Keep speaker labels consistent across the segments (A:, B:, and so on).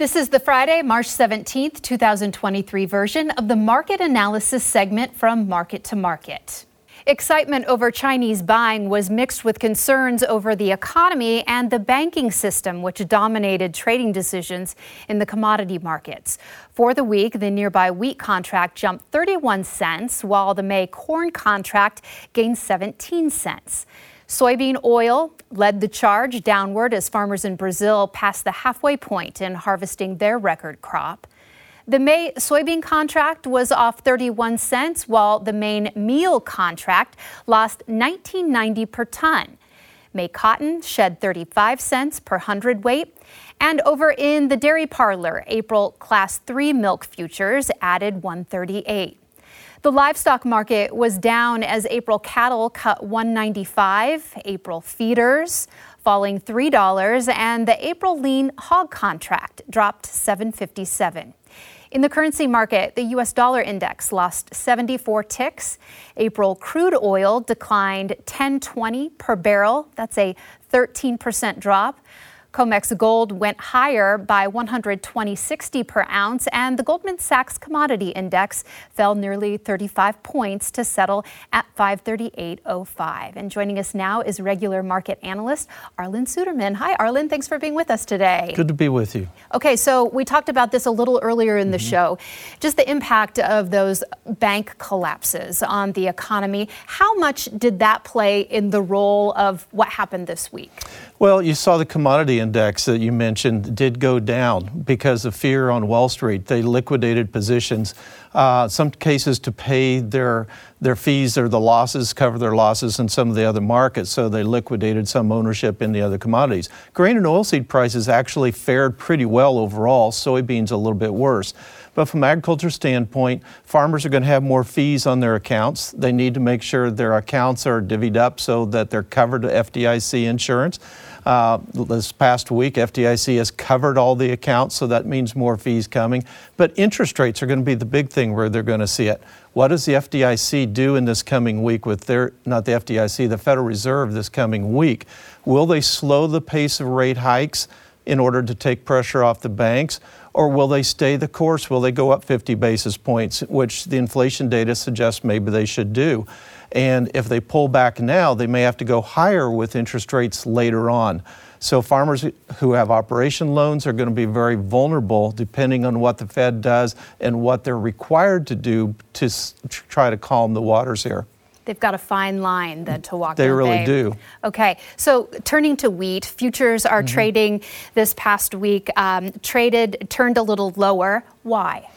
A: This is the Friday, March 17th, 2023 version of the market analysis segment from Market to Market. Excitement over Chinese buying was mixed with concerns over the economy and the banking system, which dominated trading decisions in the commodity markets. For the week, the nearby wheat contract jumped 31 cents, while the May corn contract gained 17 cents. Soybean oil led the charge downward as farmers in Brazil passed the halfway point in harvesting their record crop. The May soybean contract was off 31 cents, while the main meal contract lost 19.90 per ton. May cotton shed 35 cents per hundredweight. And over in the dairy parlor, April class 3 milk futures added 138. The livestock market was down as April cattle cut 195, April feeders falling $3, and the April lean hog contract dropped 757. In the currency market, the US dollar index lost 74 ticks. April crude oil declined 1020 per barrel. That's a 13% drop. COMEX gold went higher by 120.60 per ounce, and the Goldman Sachs Commodity Index fell nearly 35 points to settle at 538.05. And joining us now is regular market analyst Arlan Suderman. Hi, Arlan. Thanks for being with us today.
B: Good to be with you.
A: Okay, so we talked about this a little earlier in the mm-hmm. show, just the impact of those bank collapses on the economy. How much did that play in the role of what happened this week?
B: Well, you saw the commodity index that you mentioned did go down because of fear on Wall Street. They liquidated positions, uh, some cases to pay their their fees or the losses, cover their losses in some of the other markets. So they liquidated some ownership in the other commodities. Grain and oilseed prices actually fared pretty well overall. Soybeans a little bit worse. But from agriculture standpoint, farmers are going to have more fees on their accounts. They need to make sure their accounts are divvied up so that they're covered to FDIC insurance. Uh, this past week, FDIC has covered all the accounts, so that means more fees coming. But interest rates are going to be the big thing where they're going to see it. What does the FDIC do in this coming week with their, not the FDIC, the Federal Reserve this coming week? Will they slow the pace of rate hikes in order to take pressure off the banks? Or will they stay the course? Will they go up 50 basis points, which the inflation data suggests maybe they should do? And if they pull back now, they may have to go higher with interest rates later on. So farmers who have operation loans are going to be very vulnerable depending on what the Fed does and what they're required to do to try to calm the waters here.
A: They've got a fine line then to walk.
B: They really
A: they?
B: do.
A: Okay, so turning to wheat, futures are mm-hmm. trading this past week. Um, traded turned a little lower. Why?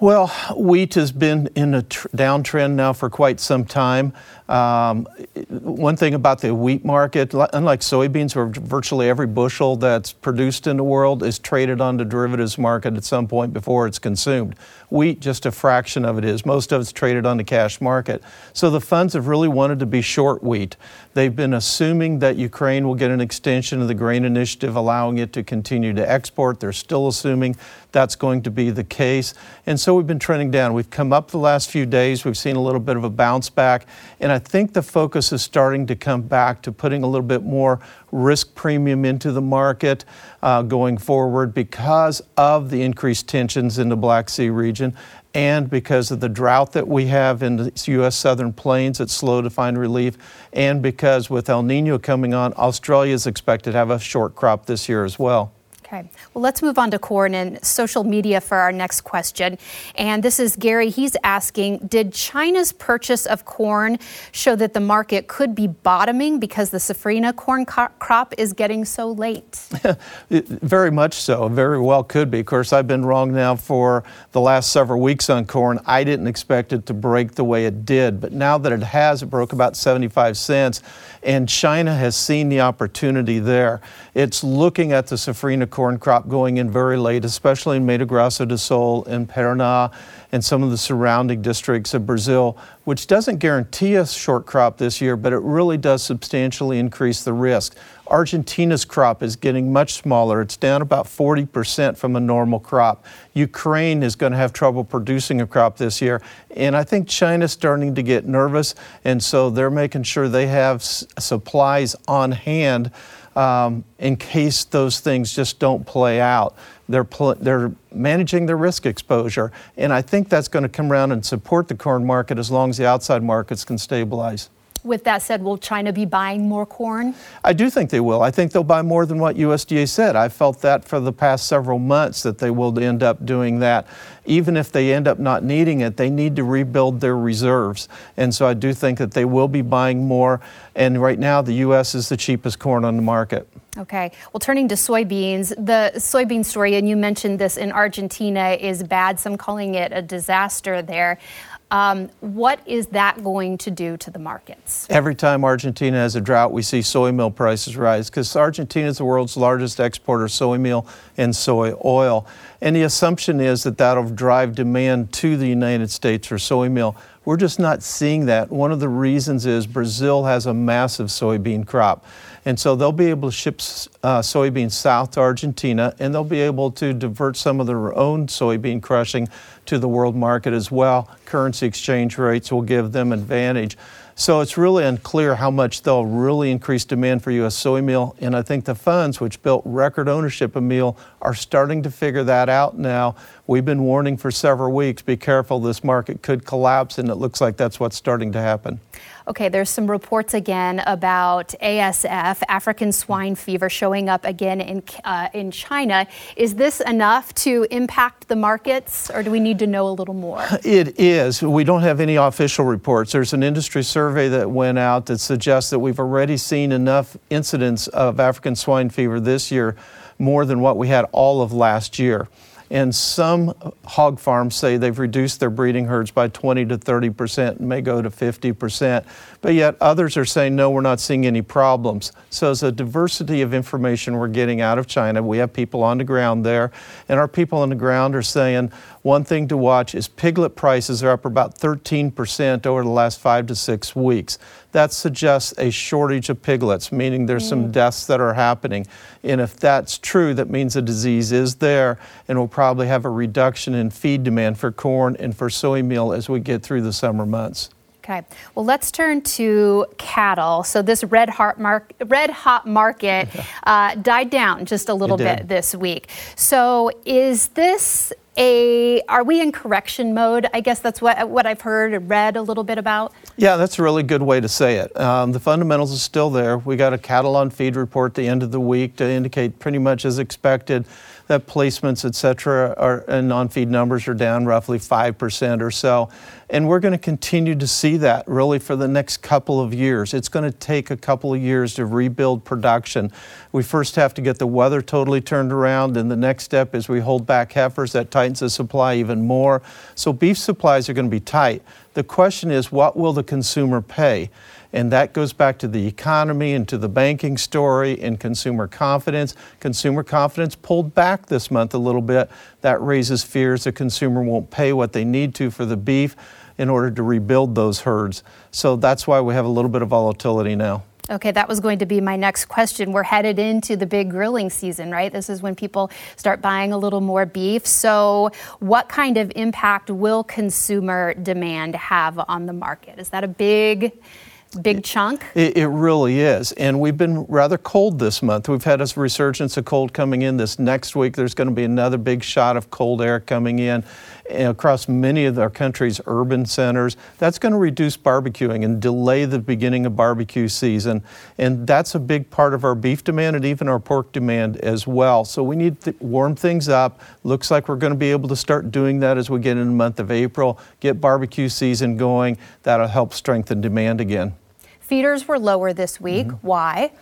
B: Well, wheat has been in a tr- downtrend now for quite some time. Um, one thing about the wheat market, unlike soybeans, where virtually every bushel that's produced in the world is traded on the derivatives market at some point before it's consumed. Wheat, just a fraction of it is. Most of it's traded on the cash market. So the funds have really wanted to be short wheat. They've been assuming that Ukraine will get an extension of the grain initiative, allowing it to continue to export. They're still assuming that's going to be the case. And so we've been trending down. We've come up the last few days. We've seen a little bit of a bounce back. And I think the focus is starting to come back to putting a little bit more risk premium into the market uh, going forward because of the increased tensions in the Black Sea region and because of the drought that we have in the U.S. southern plains, it's slow to find relief, and because with El Nino coming on, Australia is expected to have a short crop this year as well.
A: Okay. Well, let's move on to corn and social media for our next question. And this is Gary. He's asking Did China's purchase of corn show that the market could be bottoming because the safrinha corn co- crop is getting so late?
B: very much so. Very well could be. Of course, I've been wrong now for the last several weeks on corn. I didn't expect it to break the way it did. But now that it has, it broke about 75 cents. And China has seen the opportunity there. It's looking at the safrinha corn crop going in very late, especially in Mato Grosso do Sul and Paraná and some of the surrounding districts of Brazil, which doesn't guarantee a short crop this year, but it really does substantially increase the risk. Argentina's crop is getting much smaller. It's down about 40% from a normal crop. Ukraine is going to have trouble producing a crop this year. And I think China's starting to get nervous, and so they're making sure they have supplies on hand um, in case those things just don't play out. They're, pl- they're managing their risk exposure. And I think that's going to come around and support the corn market as long as the outside markets can stabilize.
A: With that said, will China be buying more corn?
B: I do think they will. I think they'll buy more than what USDA said. I felt that for the past several months that they will end up doing that. Even if they end up not needing it, they need to rebuild their reserves. And so I do think that they will be buying more. And right now, the U.S. is the cheapest corn on the market.
A: Okay. Well, turning to soybeans, the soybean story, and you mentioned this in Argentina, is bad. Some calling it a disaster there. Um, what is that going to do to the markets?
B: Every time Argentina has a drought, we see soy meal prices rise because Argentina is the world's largest exporter of soy meal and soy oil. And the assumption is that that'll drive demand to the United States for soy meal. We're just not seeing that. One of the reasons is Brazil has a massive soybean crop. And so they'll be able to ship uh, soybeans south to Argentina and they'll be able to divert some of their own soybean crushing to the world market as well. Currency exchange rates will give them advantage. So it's really unclear how much they'll really increase demand for U.S. soy meal. And I think the funds, which built record ownership of meal, are starting to figure that out now. We've been warning for several weeks be careful, this market could collapse, and it looks like that's what's starting to happen.
A: Okay, there's some reports again about ASF, African swine fever, showing up again in, uh, in China. Is this enough to impact the markets, or do we need to know a little more?
B: It is. We don't have any official reports. There's an industry survey that went out that suggests that we've already seen enough incidents of African swine fever this year, more than what we had all of last year. And some hog farms say they've reduced their breeding herds by 20 to 30 percent, and may go to 50 percent. But yet others are saying, no, we're not seeing any problems. So it's a diversity of information we're getting out of China. We have people on the ground there, and our people on the ground are saying one thing to watch is piglet prices are up about 13 percent over the last five to six weeks. That suggests a shortage of piglets, meaning there's mm. some deaths that are happening. And if that's true, that means the disease is there, and we'll probably have a reduction in feed demand for corn and for soy meal as we get through the summer months.
A: Okay. Well, let's turn to cattle. So this red hot, mar- red hot market uh, died down just a little bit this week. So is this a are we in correction mode i guess that's what what i've heard and read a little bit about
B: yeah that's a really good way to say it um, the fundamentals are still there we got a cattle on feed report at the end of the week to indicate pretty much as expected that placements, et cetera, are, and non-feed numbers are down roughly 5% or so. And we're going to continue to see that really for the next couple of years. It's going to take a couple of years to rebuild production. We first have to get the weather totally turned around, and the next step is we hold back heifers. That tightens the supply even more. So beef supplies are going to be tight. The question is, what will the consumer pay? And that goes back to the economy and to the banking story and consumer confidence. Consumer confidence pulled back this month a little bit. That raises fears the consumer won't pay what they need to for the beef in order to rebuild those herds. So that's why we have a little bit of volatility now.
A: Okay, that was going to be my next question. We're headed into the big grilling season, right? This is when people start buying a little more beef. So, what kind of impact will consumer demand have on the market? Is that a big big chunk?
B: It, it, really is. And we've been rather cold this month. We've had a resurgence of cold coming in. This next week, there's going to be another big shot of cold air coming in eh, across many of our country's urban centers. That's going to reduce barbecuing and delay the beginning of barbecue season. And that's a big part of our beef demand and even our pork demand as well. So we need to warm things up. Looks like we're going to be able to start doing that as we get in the month of April, get barbecue season going. That'll help strengthen demand again.
A: Feeders were lower this week. Mm-hmm. Why?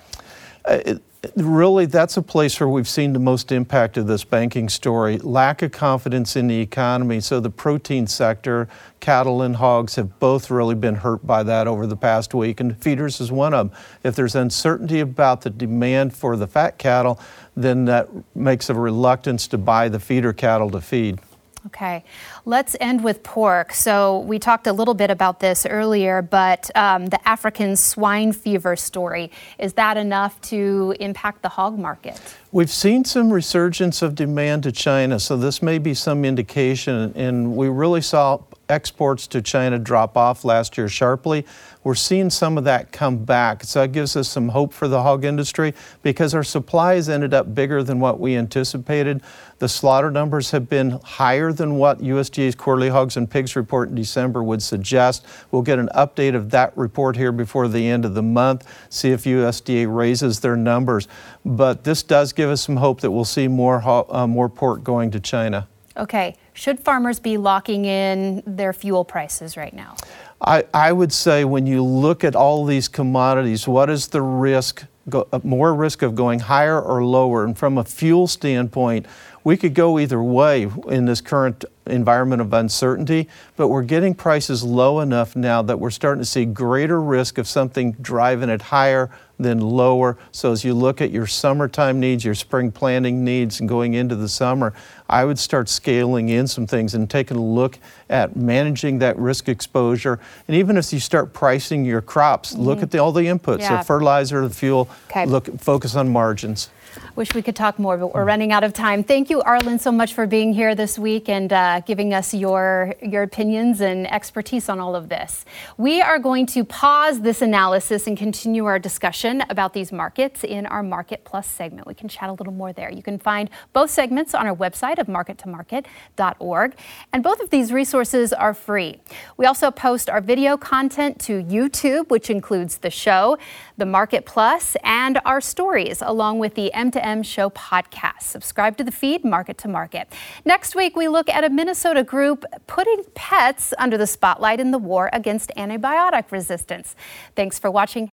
B: Uh, it, really, that's a place where we've seen the most impact of this banking story. Lack of confidence in the economy. So, the protein sector, cattle and hogs, have both really been hurt by that over the past week, and feeders is one of them. If there's uncertainty about the demand for the fat cattle, then that makes a reluctance to buy the feeder cattle to feed.
A: Okay, let's end with pork. So, we talked a little bit about this earlier, but um, the African swine fever story is that enough to impact the hog market?
B: We've seen some resurgence of demand to China, so this may be some indication. And we really saw exports to China drop off last year sharply. We're seeing some of that come back. So that gives us some hope for the hog industry because our supplies ended up bigger than what we anticipated. The slaughter numbers have been higher than what USDA's quarterly hogs and pigs report in December would suggest. We'll get an update of that report here before the end of the month, see if USDA raises their numbers. But this does give us some hope that we'll see more, uh, more pork going to China.
A: Okay. Should farmers be locking in their fuel prices right now?
B: I, I would say when you look at all these commodities, what is the risk, go, uh, more risk of going higher or lower? And from a fuel standpoint, we could go either way in this current environment of uncertainty, but we're getting prices low enough now that we're starting to see greater risk of something driving it higher than lower. So as you look at your summertime needs, your spring planting needs, and going into the summer, I would start scaling in some things and taking a look at managing that risk exposure. And even if you start pricing your crops, mm-hmm. look at the, all the inputs, yeah. the fertilizer, the fuel, okay. look focus on margins.
A: Wish we could talk more, but we're running out of time. Thank you, Arlan, so much for being here this week and uh, giving us your, your opinions and expertise on all of this. We are going to pause this analysis and continue our discussion about these markets in our Market Plus segment. We can chat a little more there. You can find both segments on our website of markettomarket.org, and both of these resources are free. We also post our video content to YouTube, which includes the show, the Market Plus, and our stories, along with the M2M Show podcast. Subscribe to the feed, Market to Market. Next week, we look at a Minnesota group putting pets under the spotlight in the war against antibiotic resistance. Thanks for watching.